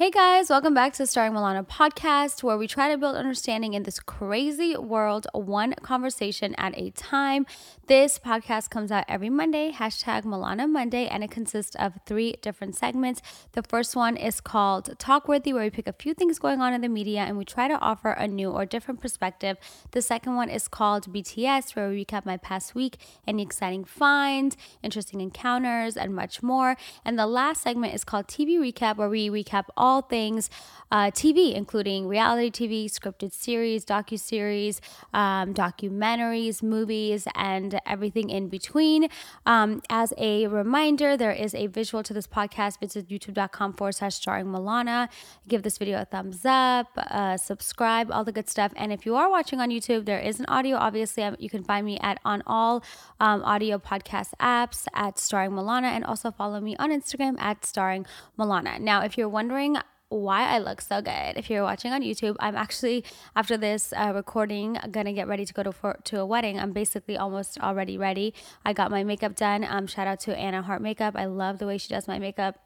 Hey guys, welcome back to Starring Milana podcast, where we try to build understanding in this crazy world, one conversation at a time. This podcast comes out every Monday, hashtag Milana Monday, and it consists of three different segments. The first one is called Talkworthy, where we pick a few things going on in the media and we try to offer a new or different perspective. The second one is called BTS, where we recap my past week, any exciting finds, interesting encounters, and much more. And the last segment is called TV Recap, where we recap all all things uh, TV, including reality TV, scripted series, docu series, um, documentaries, movies, and everything in between. Um, as a reminder, there is a visual to this podcast. Visit youtube.com forward slash starring Milana. Give this video a thumbs up, uh, subscribe, all the good stuff. And if you are watching on YouTube, there is an audio. Obviously, um, you can find me at on all um, audio podcast apps at starring Milana, and also follow me on Instagram at starring Milana. Now, if you're wondering why I look so good. If you're watching on YouTube, I'm actually after this uh, recording gonna get ready to go to for, to a wedding. I'm basically almost already ready. I got my makeup done. Um, shout out to Anna Hart Makeup. I love the way she does my makeup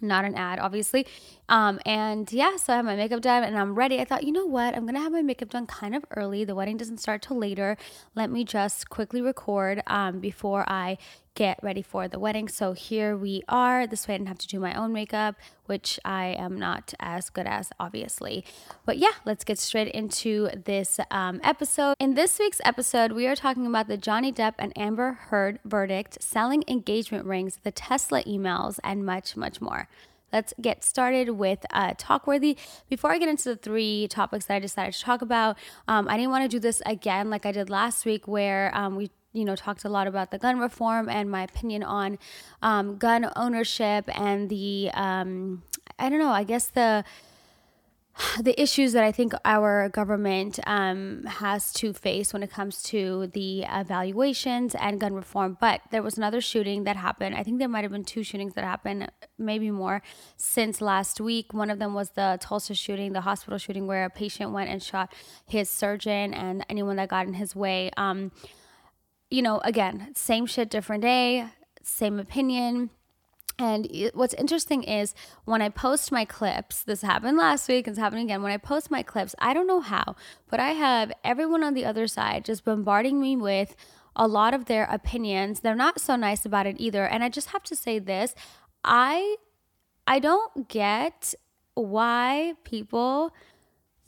not an ad, obviously. Um, and yeah, so I have my makeup done and I'm ready. I thought, you know what? I'm gonna have my makeup done kind of early. The wedding doesn't start till later. Let me just quickly record um, before I get ready for the wedding. So here we are. This way I didn't have to do my own makeup, which I am not as good as, obviously. But yeah, let's get straight into this um, episode. In this week's episode, we are talking about the Johnny Depp and Amber Heard verdict, selling engagement rings, the Tesla emails, and much, much more. Let's get started with uh, Talkworthy. Before I get into the three topics that I decided to talk about, um, I didn't want to do this again like I did last week, where um, we you know talked a lot about the gun reform and my opinion on um, gun ownership and the um, I don't know I guess the the issues that I think our government um, has to face when it comes to the evaluations and gun reform. But there was another shooting that happened. I think there might have been two shootings that happened, maybe more, since last week. One of them was the Tulsa shooting, the hospital shooting, where a patient went and shot his surgeon and anyone that got in his way. Um, you know, again, same shit, different day, same opinion. And what's interesting is when I post my clips, this happened last week, it's happening again. When I post my clips, I don't know how, but I have everyone on the other side just bombarding me with a lot of their opinions. They're not so nice about it either. And I just have to say this I I don't get why people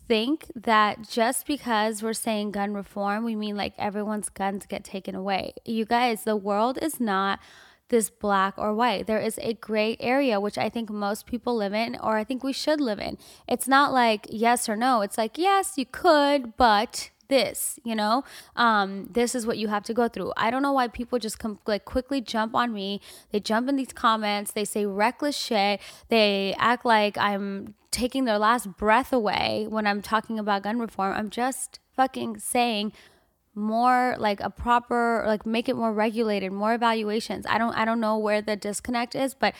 think that just because we're saying gun reform, we mean like everyone's guns get taken away. You guys, the world is not this black or white. There is a gray area, which I think most people live in, or I think we should live in. It's not like yes or no. It's like, yes, you could, but this you know? Um this is what you have to go through. I don't know why people just come like quickly jump on me. They jump in these comments. They say reckless shit. They act like i'm taking their last breath away when I'm talking about gun reform. I'm just fucking saying more like a proper like make it more regulated, more evaluations. I don't I don't know where the disconnect is, but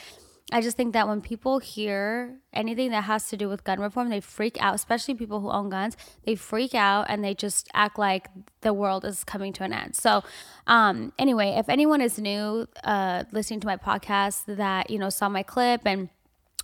I just think that when people hear anything that has to do with gun reform, they freak out, especially people who own guns. They freak out and they just act like the world is coming to an end. So, um, anyway, if anyone is new uh, listening to my podcast that, you know, saw my clip and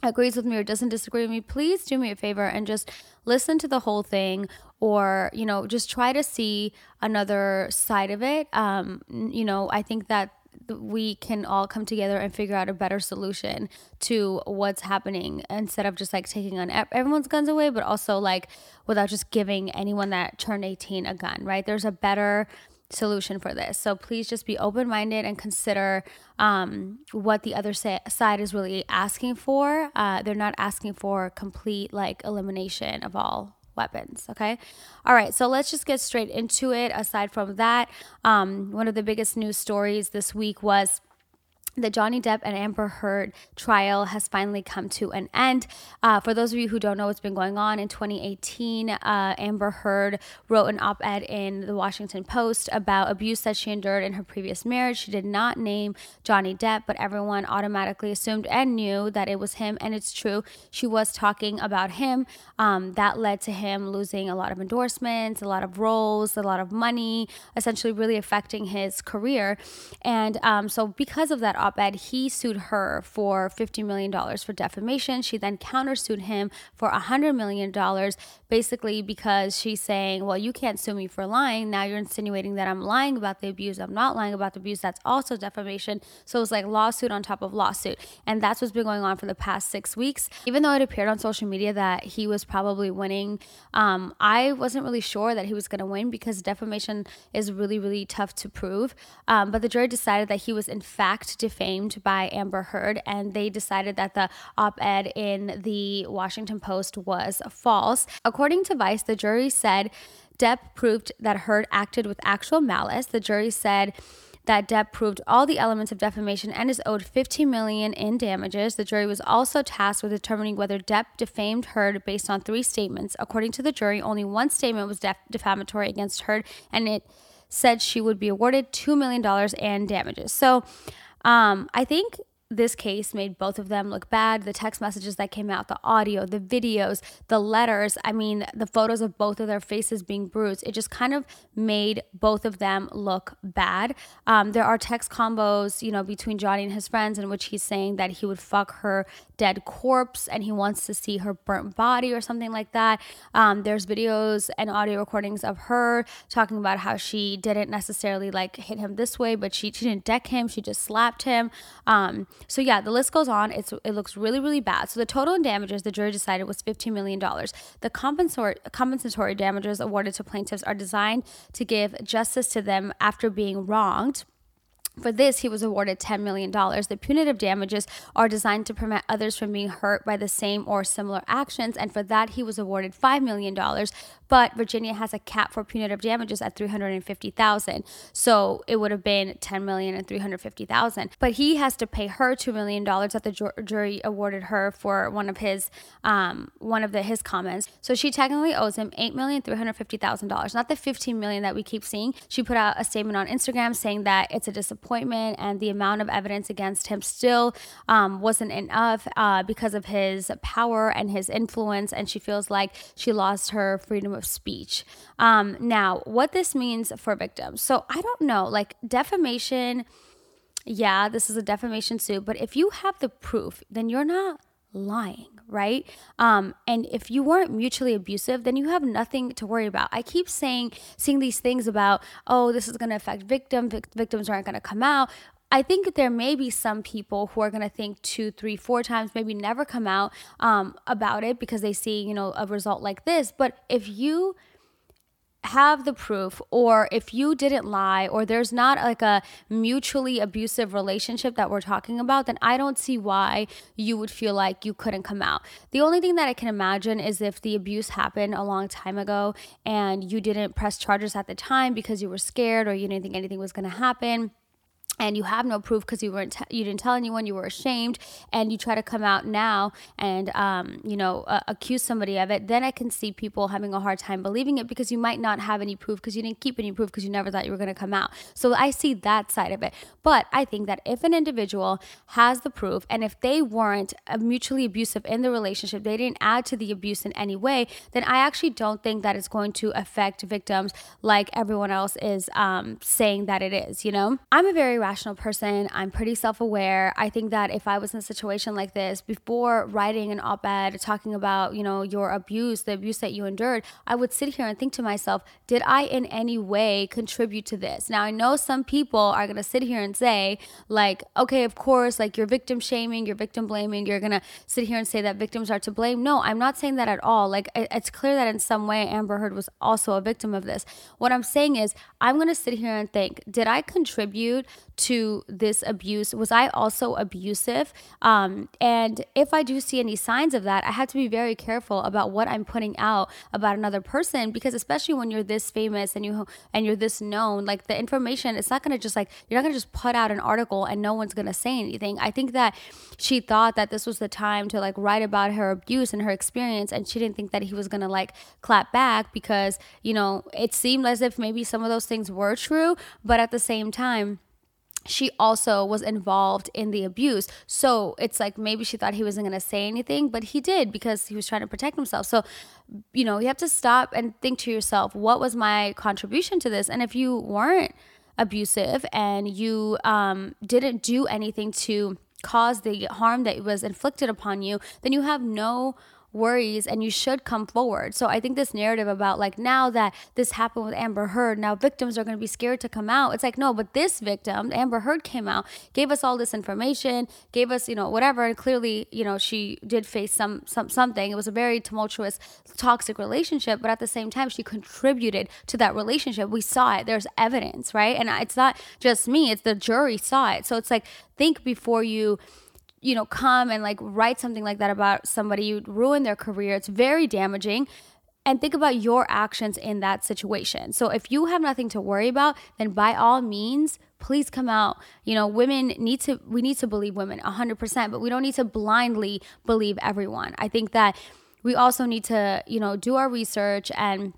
agrees with me or doesn't disagree with me, please do me a favor and just listen to the whole thing or, you know, just try to see another side of it. Um, you know, I think that we can all come together and figure out a better solution to what's happening instead of just like taking on everyone's guns away, but also like without just giving anyone that turned 18 a gun, right? There's a better solution for this. So please just be open minded and consider um, what the other sa- side is really asking for. Uh, they're not asking for complete like elimination of all weapons. Okay. All right. So let's just get straight into it. Aside from that, um, one of the biggest news stories this week was the Johnny Depp and Amber Heard trial has finally come to an end. Uh, for those of you who don't know what's been going on, in 2018, uh, Amber Heard wrote an op ed in the Washington Post about abuse that she endured in her previous marriage. She did not name Johnny Depp, but everyone automatically assumed and knew that it was him. And it's true, she was talking about him. Um, that led to him losing a lot of endorsements, a lot of roles, a lot of money, essentially, really affecting his career. And um, so, because of that, op ed, he sued her for $50 million for defamation. She then countersued him for $100 million, basically because she's saying, Well, you can't sue me for lying. Now you're insinuating that I'm lying about the abuse. I'm not lying about the abuse. That's also defamation. So it was like lawsuit on top of lawsuit. And that's what's been going on for the past six weeks. Even though it appeared on social media that he was probably winning, um, I wasn't really sure that he was going to win because defamation is really, really tough to prove. Um, but the jury decided that he was in fact defamed by Amber Heard, and they decided that the op ed in the Washington Post was false. According to Vice, the jury said Depp proved that Heard acted with actual malice. The jury said that Depp proved all the elements of defamation and is owed 15 million in damages. The jury was also tasked with determining whether Depp defamed Heard based on three statements. According to the jury, only one statement was def- defamatory against Heard, and it said she would be awarded $2 million in damages. So um, I think this case made both of them look bad. The text messages that came out, the audio, the videos, the letters, I mean, the photos of both of their faces being bruised, it just kind of made both of them look bad. Um, there are text combos, you know, between Johnny and his friends in which he's saying that he would fuck her dead corpse and he wants to see her burnt body or something like that. Um, there's videos and audio recordings of her talking about how she didn't necessarily like hit him this way, but she, she didn't deck him, she just slapped him. Um, so yeah, the list goes on. It's it looks really really bad. So the total in damages the jury decided was 15 million dollars. The compensatory compensatory damages awarded to plaintiffs are designed to give justice to them after being wronged. For this, he was awarded $10 million. The punitive damages are designed to prevent others from being hurt by the same or similar actions, and for that, he was awarded $5 million but Virginia has a cap for punitive damages at 350,000. So it would have been 10 million and 350,000. But he has to pay her 2 million dollars that the jury awarded her for one of his um, one of the his comments. So she technically owes him 8 million 350,000 dollars, not the 15 million that we keep seeing. She put out a statement on Instagram saying that it's a disappointment and the amount of evidence against him still um, wasn't enough uh, because of his power and his influence and she feels like she lost her freedom of of speech. Um, now, what this means for victims. So I don't know, like defamation, yeah, this is a defamation suit, but if you have the proof, then you're not lying, right? Um, and if you weren't mutually abusive, then you have nothing to worry about. I keep saying, seeing these things about, oh, this is going to affect victim, vic- victims aren't going to come out. I think there may be some people who are going to think two, three, four times, maybe never come out um, about it because they see, you know, a result like this. But if you have the proof or if you didn't lie or there's not like a mutually abusive relationship that we're talking about then i don't see why you would feel like you couldn't come out the only thing that i can imagine is if the abuse happened a long time ago and you didn't press charges at the time because you were scared or you didn't think anything was going to happen and you have no proof because you weren't t- you didn't tell anyone you were ashamed and you try to come out now and um, you know uh, accuse somebody of it then i can see people having a hard time believing it because you might not have any proof because you didn't keep any proof because you never thought you were going to come out. So i see that side of it. But i think that if an individual has the proof and if they weren't uh, mutually abusive in the relationship they didn't add to the abuse in any way then i actually don't think that it's going to affect victims like everyone else is um, saying that it is you know? I'm a very rational person. I'm pretty self aware. I think that if I was in a situation like this, before writing an op ed talking about, you know, your abuse, the abuse that you endured, I would sit here and think to myself, did I in any way contribute to this? Now, I know some people are going to sit here and say, like, okay, of course, like you're victim shaming, you're victim blaming, you're going to sit here and say that victims are to blame. No, I'm not saying that at all. Like, it's clear that in some way Amber Heard was also a victim of this. What I'm saying is, I'm going to sit here and think, did I contribute to this abuse? Was I also abusive? Um, and if I do see any signs of that, I have to be very careful about what I'm putting out about another person because especially when you're this famous and you and you're this known, like the information, it's not gonna just like you're not gonna just put out an article and no one's gonna say anything. I think that she thought that this was the time to like write about her abuse and her experience, and she didn't think that he was gonna like clap back because you know it seemed as if maybe some of those things were true, but at the same time she also was involved in the abuse. So it's like maybe she thought he wasn't going to say anything, but he did because he was trying to protect himself. So, you know, you have to stop and think to yourself, what was my contribution to this? And if you weren't abusive and you um, didn't do anything to cause the harm that was inflicted upon you, then you have no worries and you should come forward. So I think this narrative about like now that this happened with Amber Heard, now victims are going to be scared to come out. It's like, no, but this victim, Amber Heard came out, gave us all this information, gave us, you know, whatever. And clearly, you know, she did face some, some something. It was a very tumultuous, toxic relationship, but at the same time, she contributed to that relationship. We saw it. There's evidence, right? And it's not just me, it's the jury saw it. So it's like, think before you you know, come and like write something like that about somebody, you'd ruin their career. It's very damaging. And think about your actions in that situation. So if you have nothing to worry about, then by all means, please come out. You know, women need to, we need to believe women 100%, but we don't need to blindly believe everyone. I think that we also need to, you know, do our research and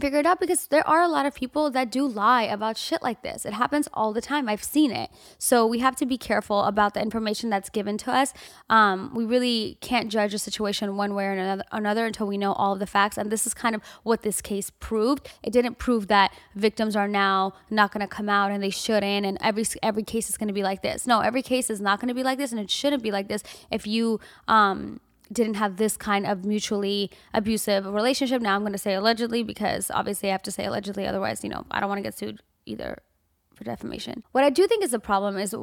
figure it out because there are a lot of people that do lie about shit like this. It happens all the time. I've seen it. So we have to be careful about the information that's given to us. Um, we really can't judge a situation one way or another, another until we know all of the facts. And this is kind of what this case proved. It didn't prove that victims are now not going to come out and they shouldn't, and every every case is going to be like this. No, every case is not going to be like this, and it shouldn't be like this if you um, didn't have this kind of mutually abusive relationship. Now I'm going to say allegedly because obviously I have to say allegedly. Otherwise, you know, I don't want to get sued either for defamation. What I do think is a problem is,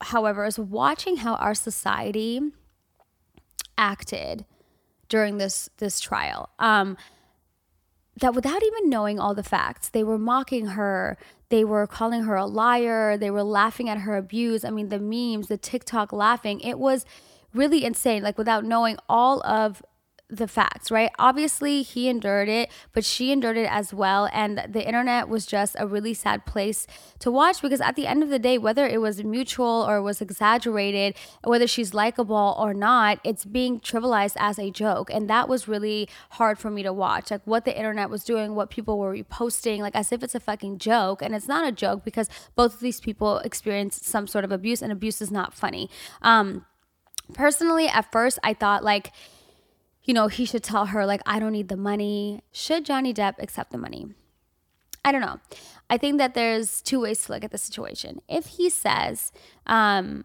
however, is watching how our society acted during this this trial. Um, that without even knowing all the facts, they were mocking her. They were calling her a liar. They were laughing at her abuse. I mean, the memes, the TikTok laughing. It was really insane, like without knowing all of the facts, right? Obviously, he endured it, but she endured it as well. And the internet was just a really sad place to watch because at the end of the day, whether it was mutual or was exaggerated, whether she's likable or not, it's being trivialized as a joke. And that was really hard for me to watch. Like what the internet was doing, what people were reposting, like as if it's a fucking joke. And it's not a joke because both of these people experienced some sort of abuse, and abuse is not funny. Um, personally, at first, I thought like, you know, he should tell her, like, I don't need the money. Should Johnny Depp accept the money? I don't know. I think that there's two ways to look at the situation. If he says, um,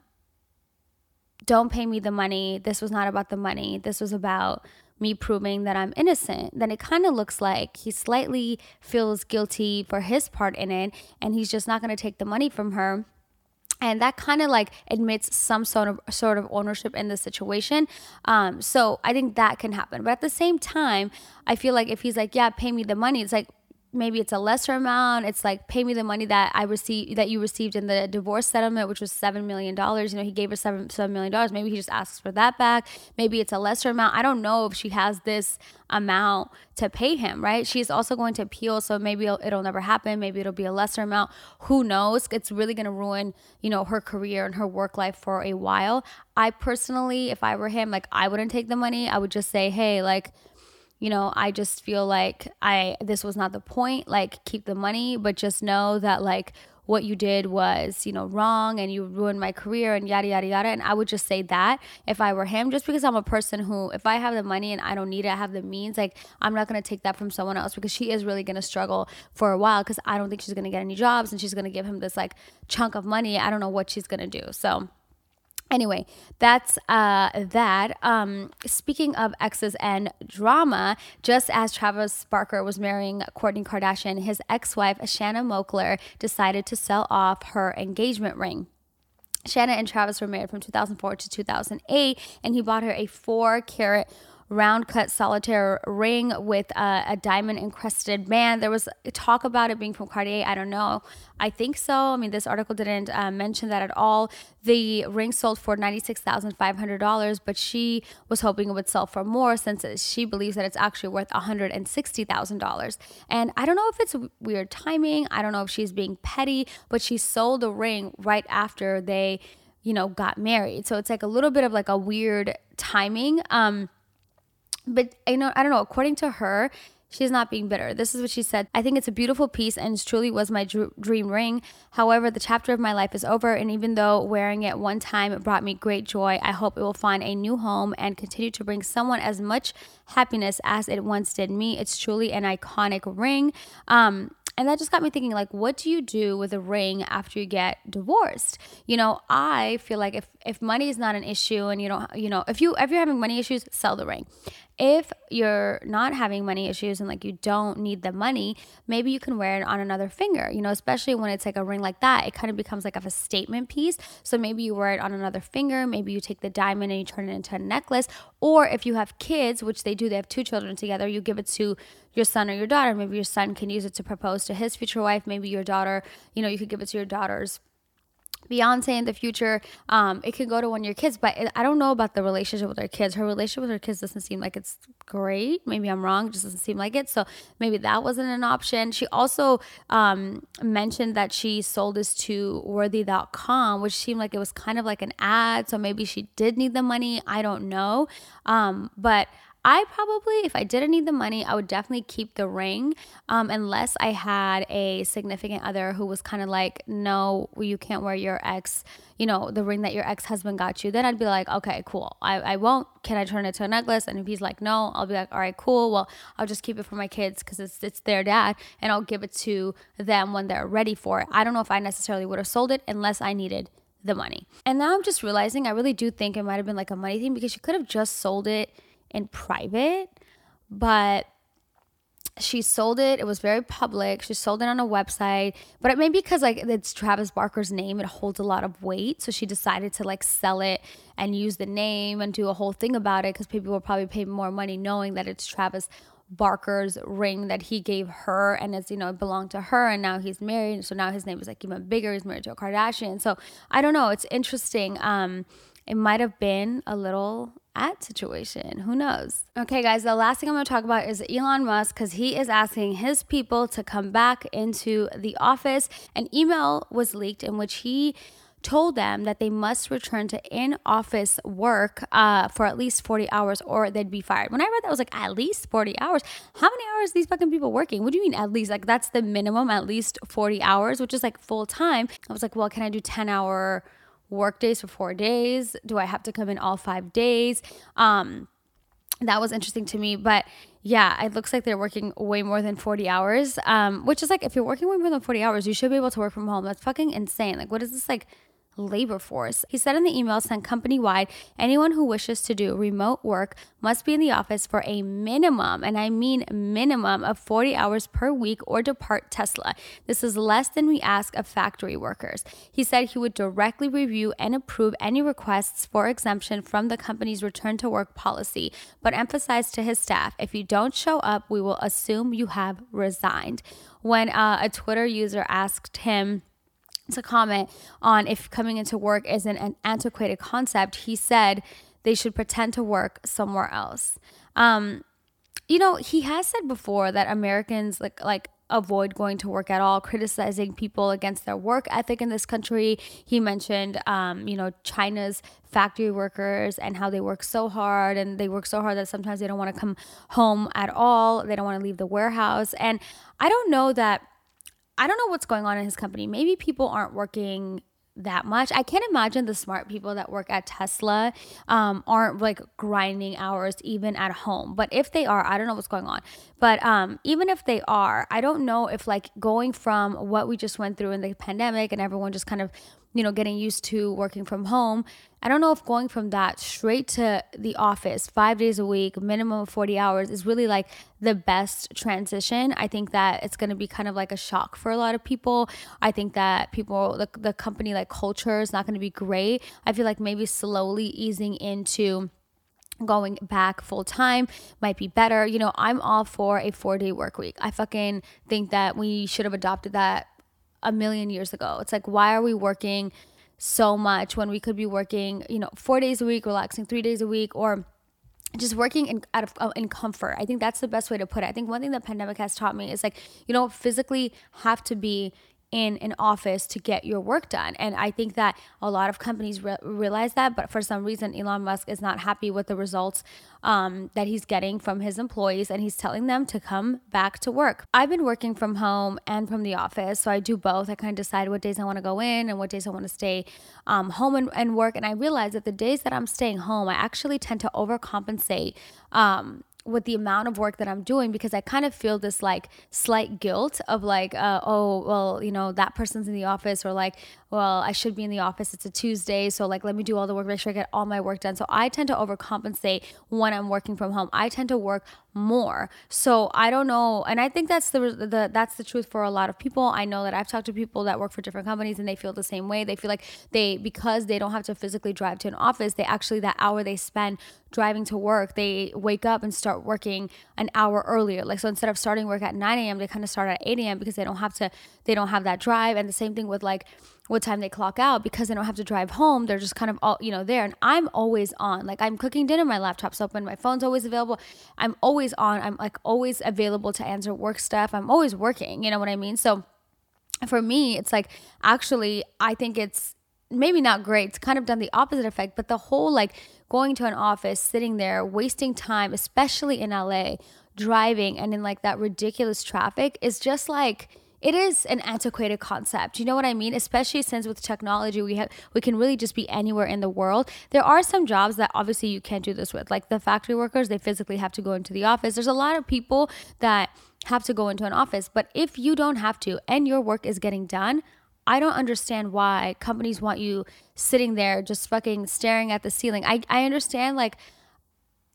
don't pay me the money, this was not about the money, this was about me proving that I'm innocent, then it kind of looks like he slightly feels guilty for his part in it and he's just not going to take the money from her and that kind of like admits some sort of sort of ownership in the situation. Um, so i think that can happen. But at the same time i feel like if he's like yeah pay me the money it's like maybe it's a lesser amount. It's like pay me the money that I received that you received in the divorce settlement, which was seven million dollars. You know, he gave her seven seven million dollars. Maybe he just asks for that back. Maybe it's a lesser amount. I don't know if she has this amount to pay him. Right? She's also going to appeal, so maybe it'll, it'll never happen. Maybe it'll be a lesser amount. Who knows? It's really going to ruin you know her career and her work life for a while. I personally, if I were him, like I wouldn't take the money. I would just say, hey, like you know, I just feel like I this was not the point. Like keep the money, but just know that like what you did was, you know, wrong and you ruined my career and yada yada yada. And I would just say that if I were him, just because I'm a person who if I have the money and I don't need it, I have the means, like I'm not gonna take that from someone else because she is really gonna struggle for a while because I don't think she's gonna get any jobs and she's gonna give him this like chunk of money. I don't know what she's gonna do. So Anyway, that's uh, that. Um, speaking of exes and drama, just as Travis Barker was marrying Kourtney Kardashian, his ex wife, Shanna Moakler, decided to sell off her engagement ring. Shanna and Travis were married from 2004 to 2008, and he bought her a four carat round cut solitaire ring with a, a diamond encrusted band. There was talk about it being from Cartier. I don't know. I think so. I mean, this article didn't uh, mention that at all. The ring sold for $96,500, but she was hoping it would sell for more since she believes that it's actually worth $160,000. And I don't know if it's weird timing. I don't know if she's being petty, but she sold the ring right after they, you know, got married. So it's like a little bit of like a weird timing. Um, but I know, I don't know. According to her, she's not being bitter. This is what she said. I think it's a beautiful piece and truly was my dream ring. However, the chapter of my life is over, and even though wearing it one time brought me great joy, I hope it will find a new home and continue to bring someone as much happiness as it once did me. It's truly an iconic ring. Um, and that just got me thinking like what do you do with a ring after you get divorced you know i feel like if if money is not an issue and you don't you know if you if you're having money issues sell the ring if you're not having money issues and like you don't need the money maybe you can wear it on another finger you know especially when it's like a ring like that it kind of becomes like a statement piece. So maybe you wear it on another finger maybe you take the diamond and you turn it into a necklace or if you have kids which they do they have two children together you give it to your son or your daughter. Maybe your son can use it to propose to his future wife maybe your daughter you know you could give it to your daughter's fiancé in the future, um, it could go to one of your kids. But it, I don't know about the relationship with her kids. Her relationship with her kids doesn't seem like it's great. Maybe I'm wrong. Just doesn't seem like it. So maybe that wasn't an option. She also um, mentioned that she sold this to worthy.com, which seemed like it was kind of like an ad. So maybe she did need the money. I don't know. Um, but I probably, if I didn't need the money, I would definitely keep the ring um, unless I had a significant other who was kind of like, no, you can't wear your ex, you know, the ring that your ex husband got you. Then I'd be like, okay, cool. I, I won't. Can I turn it to a necklace? And if he's like, no, I'll be like, all right, cool. Well, I'll just keep it for my kids because it's, it's their dad and I'll give it to them when they're ready for it. I don't know if I necessarily would have sold it unless I needed the money. And now I'm just realizing I really do think it might have been like a money thing because she could have just sold it in private, but she sold it. It was very public. She sold it on a website, but it may be because like it's Travis Barker's name. It holds a lot of weight, so she decided to like sell it and use the name and do a whole thing about it because people will probably pay more money knowing that it's Travis Barker's ring that he gave her, and it's you know it belonged to her, and now he's married, so now his name is like even bigger. He's married to a Kardashian, so I don't know. It's interesting. Um, it might have been a little at situation. Who knows? Okay, guys, the last thing I'm going to talk about is Elon Musk because he is asking his people to come back into the office. An email was leaked in which he told them that they must return to in office work uh, for at least 40 hours or they'd be fired. When I read that, I was like, at least 40 hours? How many hours these fucking people working? What do you mean at least? Like, that's the minimum, at least 40 hours, which is like full time. I was like, well, can I do 10 hour? Work days for four days? Do I have to come in all five days? Um, that was interesting to me. But yeah, it looks like they're working way more than 40 hours, um, which is like, if you're working way more than 40 hours, you should be able to work from home. That's fucking insane. Like, what is this like? Labor force. He said in the email sent company wide, anyone who wishes to do remote work must be in the office for a minimum, and I mean minimum, of 40 hours per week or depart Tesla. This is less than we ask of factory workers. He said he would directly review and approve any requests for exemption from the company's return to work policy, but emphasized to his staff if you don't show up, we will assume you have resigned. When uh, a Twitter user asked him, to comment on if coming into work isn't an antiquated concept, he said they should pretend to work somewhere else. Um, you know, he has said before that Americans like like avoid going to work at all, criticizing people against their work ethic in this country. He mentioned, um, you know, China's factory workers and how they work so hard and they work so hard that sometimes they don't want to come home at all. They don't want to leave the warehouse. And I don't know that I don't know what's going on in his company. Maybe people aren't working that much. I can't imagine the smart people that work at Tesla um, aren't like grinding hours even at home. But if they are, I don't know what's going on. But um, even if they are, I don't know if like going from what we just went through in the pandemic and everyone just kind of you know, getting used to working from home. I don't know if going from that straight to the office five days a week, minimum of 40 hours, is really like the best transition. I think that it's going to be kind of like a shock for a lot of people. I think that people, the, the company like culture is not going to be great. I feel like maybe slowly easing into going back full time might be better. You know, I'm all for a four day work week. I fucking think that we should have adopted that a million years ago. It's like, why are we working so much when we could be working, you know, four days a week, relaxing three days a week, or just working in out of uh, in comfort. I think that's the best way to put it. I think one thing the pandemic has taught me is like you don't physically have to be in an office to get your work done. And I think that a lot of companies re- realize that, but for some reason, Elon Musk is not happy with the results um, that he's getting from his employees and he's telling them to come back to work. I've been working from home and from the office, so I do both. I kind of decide what days I want to go in and what days I want to stay um, home and, and, work. And I realize that the days that I'm staying home, I actually tend to overcompensate. Um, with the amount of work that I'm doing because I kind of feel this like slight guilt of like, uh, oh, well, you know, that person's in the office or like, well, I should be in the office. It's a Tuesday. So like, let me do all the work, make sure I get all my work done. So I tend to overcompensate when I'm working from home. I tend to work more. So I don't know. And I think that's the, the, that's the truth for a lot of people. I know that I've talked to people that work for different companies and they feel the same way. They feel like they, because they don't have to physically drive to an office, they actually, that hour they spend driving to work, they wake up and start working an hour earlier. Like, so instead of starting work at 9 a.m., they kind of start at 8 a.m. because they don't have to, they don't have that drive. And the same thing with like, what time they clock out because they don't have to drive home. They're just kind of all, you know, there. And I'm always on. Like I'm cooking dinner, my laptop's open, my phone's always available. I'm always on. I'm like always available to answer work stuff. I'm always working. You know what I mean? So for me, it's like actually, I think it's maybe not great. It's kind of done the opposite effect, but the whole like going to an office, sitting there, wasting time, especially in LA, driving and in like that ridiculous traffic is just like it is an antiquated concept. You know what I mean? Especially since with technology we have we can really just be anywhere in the world. There are some jobs that obviously you can't do this with. Like the factory workers, they physically have to go into the office. There's a lot of people that have to go into an office, but if you don't have to and your work is getting done, I don't understand why companies want you sitting there just fucking staring at the ceiling. I I understand like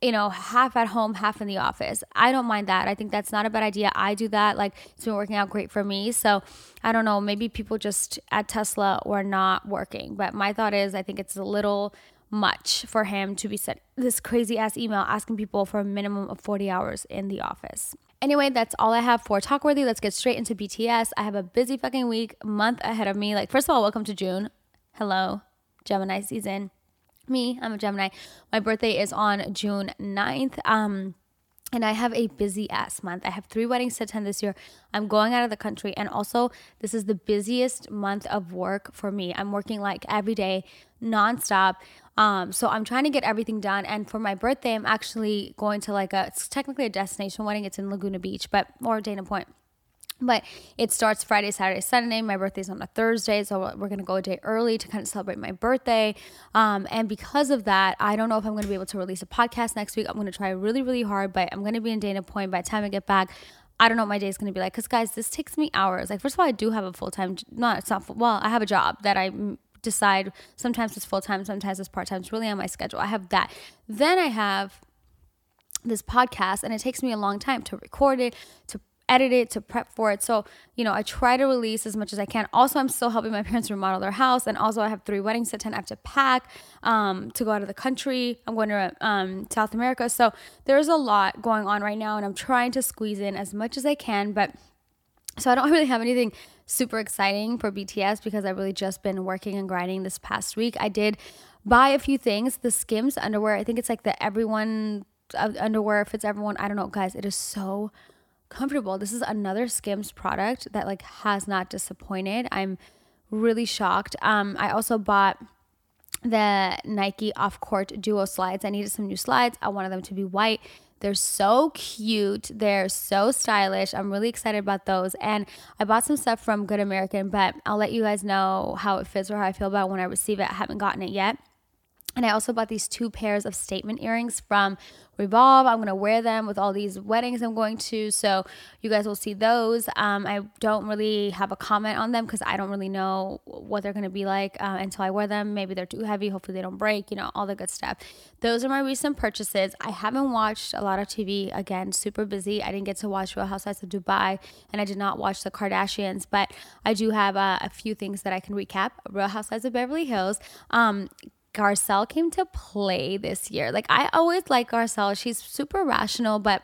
you know, half at home, half in the office. I don't mind that. I think that's not a bad idea. I do that. Like it's been working out great for me. So I don't know, maybe people just at Tesla were not working. But my thought is I think it's a little much for him to be sent this crazy ass email asking people for a minimum of 40 hours in the office. Anyway, that's all I have for Talkworthy. Let's get straight into BTS. I have a busy fucking week, month ahead of me. Like, first of all, welcome to June. Hello, Gemini season me, I'm a Gemini. My birthday is on June 9th. Um, and I have a busy ass month. I have three weddings to attend this year. I'm going out of the country. And also, this is the busiest month of work for me. I'm working like every day, nonstop. Um, so I'm trying to get everything done. And for my birthday, I'm actually going to like a, it's technically a destination wedding. It's in Laguna Beach, but or Dana Point. But it starts Friday, Saturday, Sunday. My birthday's on a Thursday, so we're gonna go a day early to kind of celebrate my birthday. Um, and because of that, I don't know if I'm gonna be able to release a podcast next week. I'm gonna try really, really hard, but I'm gonna be in Dana Point by the time I get back. I don't know what my day is gonna be like. Cause guys, this takes me hours. Like first of all, I do have a full time. Not it's not well. I have a job that I decide. Sometimes it's full time, sometimes it's part time. It's really on my schedule. I have that. Then I have this podcast and it takes me a long time to record it to edit it, to prep for it. So, you know, I try to release as much as I can. Also, I'm still helping my parents remodel their house. And also, I have three weddings to attend. I have to pack um, to go out of the country. I'm going to um, South America. So, there's a lot going on right now. And I'm trying to squeeze in as much as I can. But so, I don't really have anything super exciting for BTS because I've really just been working and grinding this past week. I did buy a few things the Skims underwear. I think it's like the everyone uh, underwear fits everyone. I don't know, guys. It is so comfortable. This is another Skims product that like has not disappointed. I'm really shocked. Um, I also bought the Nike off court duo slides. I needed some new slides. I wanted them to be white. They're so cute. They're so stylish. I'm really excited about those. And I bought some stuff from Good American, but I'll let you guys know how it fits or how I feel about when I receive it. I haven't gotten it yet. And I also bought these two pairs of statement earrings from Revolve. I'm gonna wear them with all these weddings I'm going to, so you guys will see those. Um, I don't really have a comment on them because I don't really know what they're gonna be like uh, until I wear them. Maybe they're too heavy. Hopefully they don't break. You know all the good stuff. Those are my recent purchases. I haven't watched a lot of TV. Again, super busy. I didn't get to watch Real Housewives of Dubai, and I did not watch the Kardashians, but I do have uh, a few things that I can recap. Real Housewives of Beverly Hills. Um, Garcelle came to play this year. Like I always like Garcelle. She's super rational, but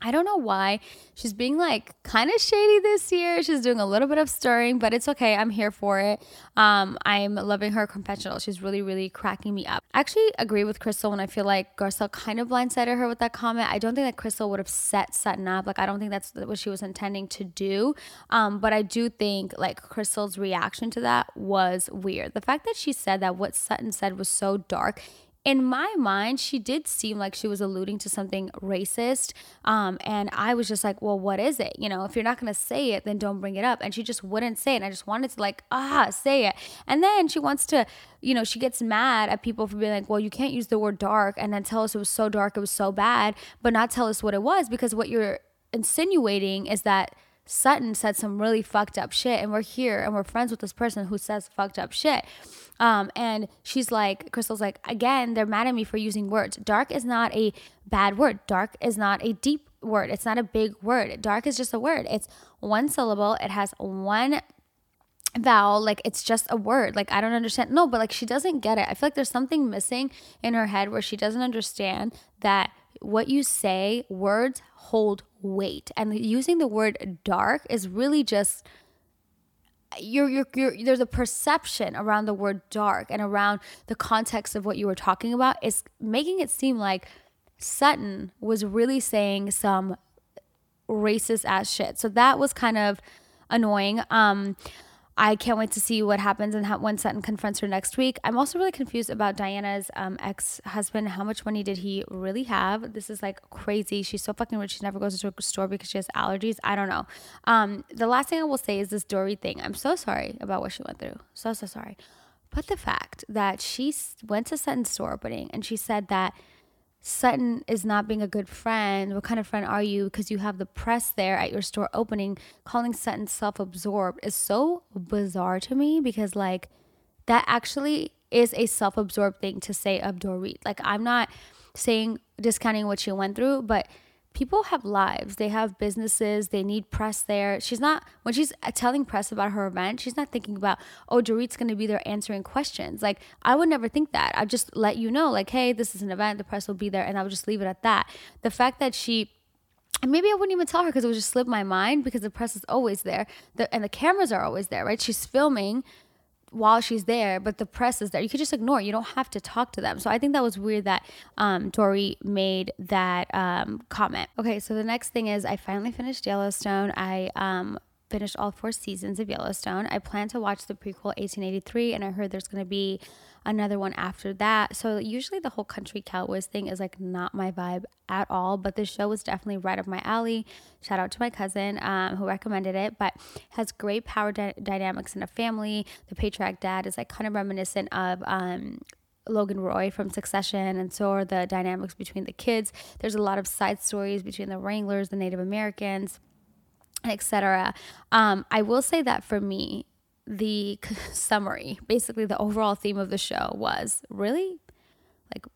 I don't know why she's being like kind of shady this year. She's doing a little bit of stirring, but it's okay. I'm here for it. Um, I'm loving her confessional. She's really, really cracking me up. I actually agree with Crystal when I feel like Garcelle kind of blindsided her with that comment. I don't think that Crystal would have set Sutton up. Like, I don't think that's what she was intending to do. Um, but I do think like Crystal's reaction to that was weird. The fact that she said that what Sutton said was so dark in my mind, she did seem like she was alluding to something racist. Um, and I was just like, well, what is it? You know, if you're not going to say it, then don't bring it up. And she just wouldn't say it. And I just wanted to, like, ah, say it. And then she wants to, you know, she gets mad at people for being like, well, you can't use the word dark and then tell us it was so dark, it was so bad, but not tell us what it was because what you're insinuating is that Sutton said some really fucked up shit, and we're here and we're friends with this person who says fucked up shit. Um, and she's like, Crystal's like, again, they're mad at me for using words. Dark is not a bad word. Dark is not a deep word. It's not a big word. Dark is just a word. It's one syllable. It has one vowel like it's just a word like i don't understand no but like she doesn't get it i feel like there's something missing in her head where she doesn't understand that what you say words hold weight and using the word dark is really just you're, you're, you're, there's a perception around the word dark and around the context of what you were talking about is making it seem like Sutton was really saying some racist ass shit. So that was kind of annoying. Um, I can't wait to see what happens and how, when Sutton confronts her next week. I'm also really confused about Diana's um, ex husband. How much money did he really have? This is like crazy. She's so fucking rich. She never goes to a store because she has allergies. I don't know. Um, the last thing I will say is this Dorit thing. I'm so sorry about what she went through. So, so sorry. But the fact that she went to Sutton's store opening and she said that Sutton is not being a good friend. What kind of friend are you? Because you have the press there at your store opening, calling Sutton self absorbed is so bizarre to me because, like, that actually is a self absorbed thing to say of Dorit. Like, I'm not saying discounting what she went through, but people have lives, they have businesses, they need press there. She's not, when she's telling press about her event, she's not thinking about, oh, Dorit's going to be there answering questions. Like, I would never think that. I'd just let you know, like, hey, this is an event, the press will be there, and I would just leave it at that. The fact that she, and maybe I wouldn't even tell her because it would just slip my mind because the press is always there the, and the cameras are always there, right? She's filming while she's there, but the press is there. You could just ignore. You don't have to talk to them. So I think that was weird that um, Dorit made that um, comment. Okay, so the next thing is I finally finished Yellowstone. I um, finished all four seasons of Yellowstone. I plan to watch the prequel 1883, and I heard there's going to be another one after that. So usually the whole country cowboys thing is like not my vibe at all, but this show was definitely right up my alley. Shout out to my cousin um, who recommended it, but has great power di- dynamics in a family. The patriarch dad is like kind of reminiscent of um, Logan Roy from Succession, and so are the dynamics between the kids. There's a lot of side stories between the Wranglers, the Native Americans, etc. Um, I will say that for me, the summary, basically the overall theme of the show was really like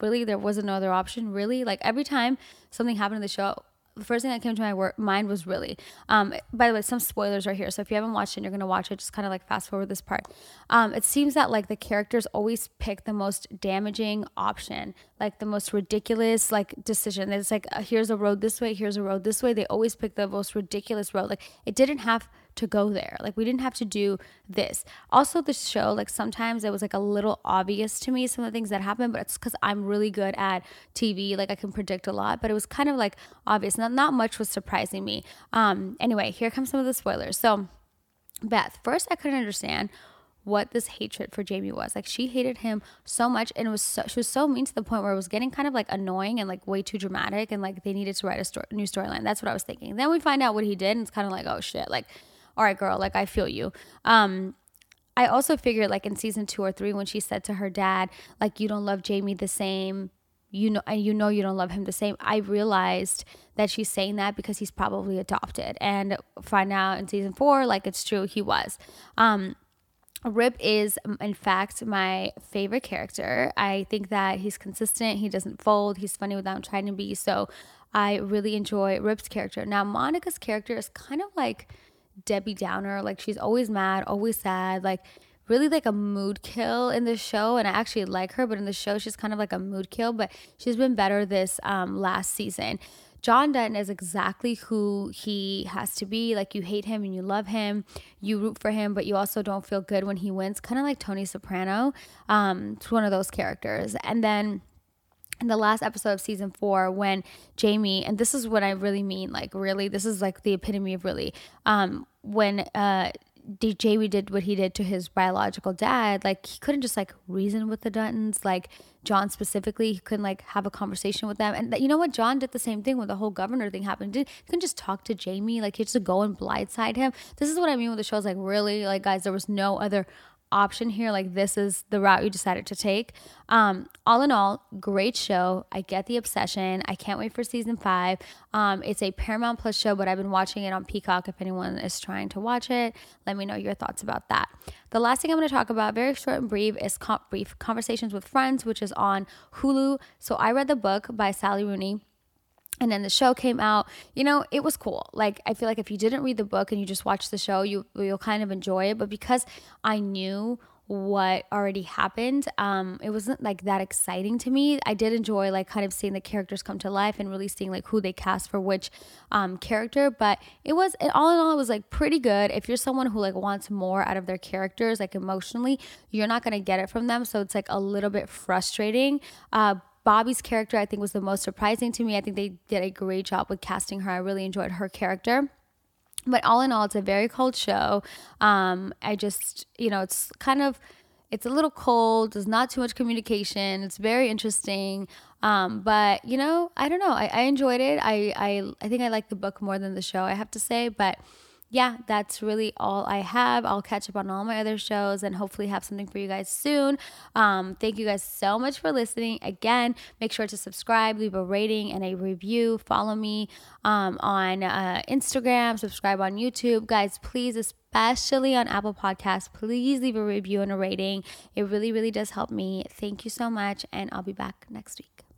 really there was no other option really like every time something happened in the show the first thing that came to my wor- mind was really. Um, by the way, some spoilers are here, so if you haven't watched it, you're gonna watch it. Just kind of like fast forward this part. Um, it seems that like the characters always pick the most damaging option, like the most ridiculous like decision. It's like uh, here's a road this way, here's a road this way. They always pick the most ridiculous road. Like it didn't have to go there. Like we didn't have to do this. Also, the show, like sometimes it was like a little obvious to me some of the things that happened, but it's because I'm really good at TV. Like I can predict a lot, but it was kind of like obvious. Not not much was surprising me. Um. Anyway, here comes some of the spoilers. So, Beth, first I couldn't understand what this hatred for Jamie was. Like she hated him so much and was so, she was so mean to the point where it was getting kind of like annoying and like way too dramatic and like they needed to write a story, new storyline. That's what I was thinking. Then we find out what he did and it's kind of like, oh shit, like all right, girl, like I feel you. Um, I also figured like in season two or three when she said to her dad, like, you don't love Jamie the same, you know, and you know you don't love him the same. I realized that she's saying that because he's probably adopted, and find out in season four, like it's true, he was. Um, Rip is, in fact, my favorite character. I think that he's consistent. He doesn't fold. He's funny without trying to be. So I really enjoy Rip's character. Now, Monica's character is kind of like Debbie Downer. Like she's always mad, always sad, like really like a mood kill in the show. And I actually like her, but in the show she's kind of like a mood kill. But she's been better this um, last season. John Dutton is exactly who he has to be. Like you hate him and you love him, you root for him, but you also don't feel good when he wins. Kind of like Tony Soprano. Um, it's one of those characters. And then in the last episode of season four when Jamie, and this is what I really mean, like really, this is like the epitome of really, um, when uh Jamie did what he did to his biological dad, like he couldn't just like reason with the Duttons, like John specifically, he couldn't like have a conversation with them. And you know what? John did the same thing when the whole governor thing happened. Did he couldn't just talk to Jamie, like he just go and blindside him. This is what I mean with the show. Is like really, like guys, there was no other option here like this is the route you decided to take. Um all in all great show. I get the obsession. I can't wait for season five. Um it's a paramount plus show but i've been watching it on peacock. If anyone is trying to watch it let me know your thoughts about that. The last thing i'm going to talk about very short and brief is com- brief conversations with friends which is on hulu. So i read the book by sally rooney and then the show came out. You know it was cool. Like i feel like if you didn't read the book and you just watched the show you you'll kind of enjoy it. But because i knew what already happened um it wasn't like that exciting to me. I did enjoy like kind of seeing the characters come to life and really seeing like who they cast for which um character. But it was all in all it was like pretty good. If you're someone who like wants more out of their characters like emotionally you're not going to get it from them. So it's like a little bit frustrating. Uh Bobby's character, I think, was the most surprising to me. I think they did a great job with casting her. I really enjoyed her character. But all in all, it's a very cold show. Um, I just, you know, it's kind of, it's a little cold. There's not too much communication. It's very interesting. Um, but you know, I don't know. I, I enjoyed it. I, I, I think I like the book more than the show. I have to say, but yeah, that's really all I have. I'll catch up on all my other shows and hopefully have something for you guys soon. Um, thank you guys so much for listening. Again, make sure to subscribe, leave a rating and a review. Follow me um, on uh, Instagram, subscribe on YouTube. Guys, please, especially on Apple Podcasts, please leave a review and a rating. It really, really does help me. Thank you so much, and I'll be back next week.